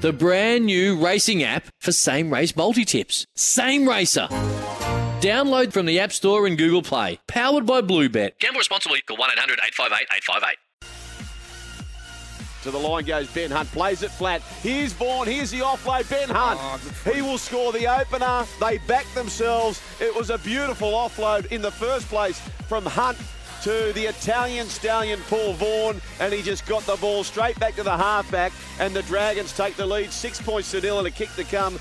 the brand new racing app for same race multi tips. Same Racer. Download from the App Store and Google Play. Powered by Bluebet. Gamble responsibly. Call 1 800 858 858. To the line goes Ben Hunt, plays it flat. Here's Vaughan, here's the offload. Ben Hunt, oh, he will score the opener. They back themselves. It was a beautiful offload in the first place from Hunt to the Italian stallion Paul Vaughan, and he just got the ball straight back to the halfback, and the Dragons take the lead, six points to nil, and a kick to come.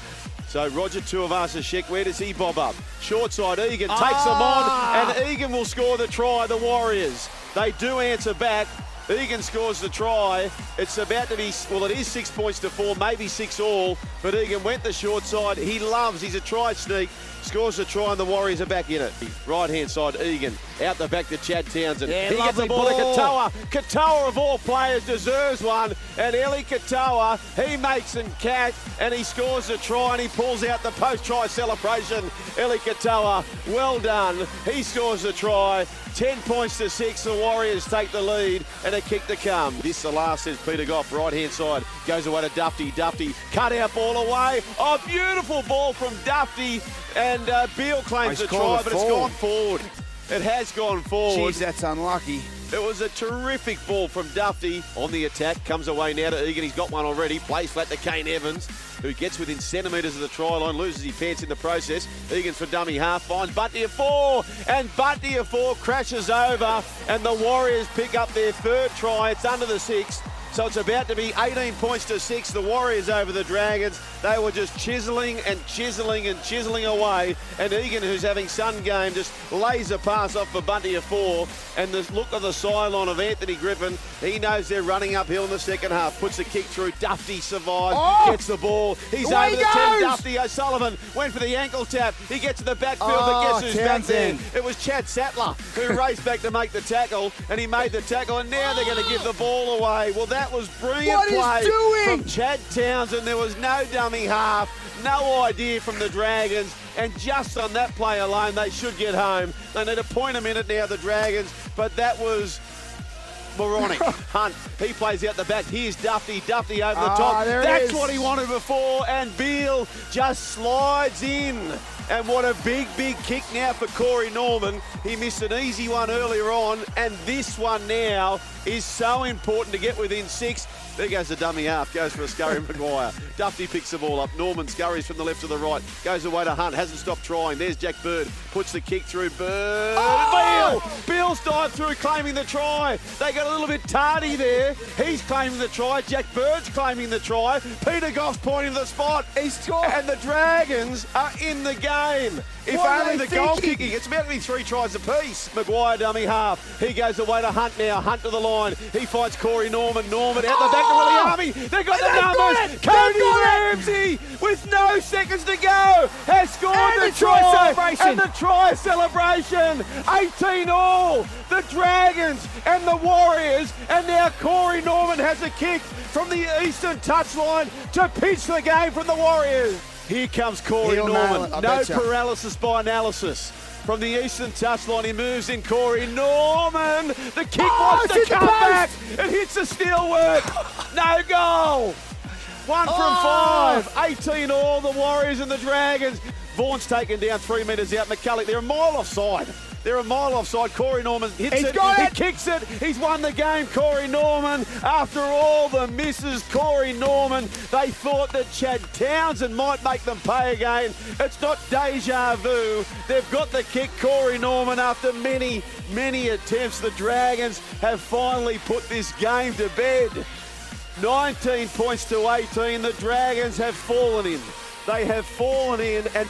So Roger Tuivasa-Sheck, where does he bob up? Short side, Egan takes them on, ah! and Egan will score the try, the Warriors. They do answer back. Egan scores the try. It's about to be, well, it is six points to four, maybe six all, but Egan went the short side. He loves, he's a try sneak, scores the try, and the Warriors are back in it. Right hand side, Egan, out the back to Chad Townsend. Yeah, he gets the lovely ball, to ball. Katoa. Katoa, of all players, deserves one, and Eli Katoa, he makes and catch, and he scores a try, and he pulls out the post-try celebration. Eli Katoa, well done. He scores the try. 10 points to 6. The Warriors take the lead and a kick to come. This the last, says Peter Gough, right hand side. Goes away to Dufty. Dufty, cut out ball away. Oh, beautiful ball from Dufty. And uh, Beale claims the try, but it's gone forward. It has gone forward. Jeez, that's unlucky. It was a terrific ball from Dufty on the attack. Comes away now to Egan. He's got one already. Plays flat to Kane Evans, who gets within centimetres of the try line, loses his pants in the process. Egan's for dummy half, finds Bunty Afoa, and Bunty Afoa crashes over, and the Warriors pick up their third try. It's under the six. So it's about to be 18 points to six. The Warriors over the Dragons. They were just chiseling and chiseling and chiseling away. And Egan, who's having sun game, just lays a pass off for Bunty Afoa. And the look of the sideline of Anthony Griffin, he knows they're running uphill in the second half. Puts the kick through. Dufty survives, Oh! gets the ball. He's Away over he the 10. goes! Dufty O'Sullivan went for the ankle tap. He gets to the backfield, Oh, but guess who's back there? It was Chad Sattler who raced back to make the tackle, and he made the tackle, and now they're going to give the ball away. Well, that was brilliant What play from Chad Townsend. There was no dummy half, no idea from the Dragons, and just on that play alone, they should get home. They need a point a minute now, the Dragons, but that was. Moronic. Hunt, he plays out the back. Here's Dufty. Dufty over the Ah, top. That's what he wanted before. And Beale just slides in. And what a big, big kick now for Corey Norman. He missed an easy one earlier on. And this one now is so important to get within six. There goes the dummy half. Goes for a scurry Maguire. Dufty picks the ball up. Norman scurries from the left to the right. Goes away to Hunt. Hasn't stopped trying. There's Jack Bird. Puts the kick through. Bird. Oh! Beale. Beale's dived through claiming the try. They got a little bit tardy there. He's claiming the try. Jack Bird's claiming the try. Peter Gough's pointing to the spot. He scored. And the Dragons are in the game. If What only the goal kicking. It's about to be three tries apiece. Maguire dummy half. He goes away to Hunt now. Hunt to the line. He finds Corey Norman. Norman out the back to Oh! Willie Harvey. They got the They've got numbers. it. Cody They've got. Ramsey with no seconds to go scored And the, the try celebration. And the try celebration. 18 all. The Dragons and the Warriors. And now Corey Norman has a kick from the eastern touchline to pitch the game from the Warriors. Here comes Corey He'll Norman. no paralysis by analysis. From the eastern touchline, he moves in Corey Norman. The kick Oh, wants to come back. It hits the steel work. No goal. One from Oh. five. 18 all, the Warriors and the Dragons. Vaughan's taken down three metres out. McCullough, they're a mile offside. They're a mile offside. Corey Norman hits He's it. got it. he kicks it. He's won the game, Corey Norman. After all the misses, Corey Norman, they thought that Chad Townsend might make them pay again. It's not deja vu. They've got the kick, Corey Norman, after many, many attempts. The Dragons have finally put this game to bed. 19 points to 18. The Dragons have fallen in. They have fallen in and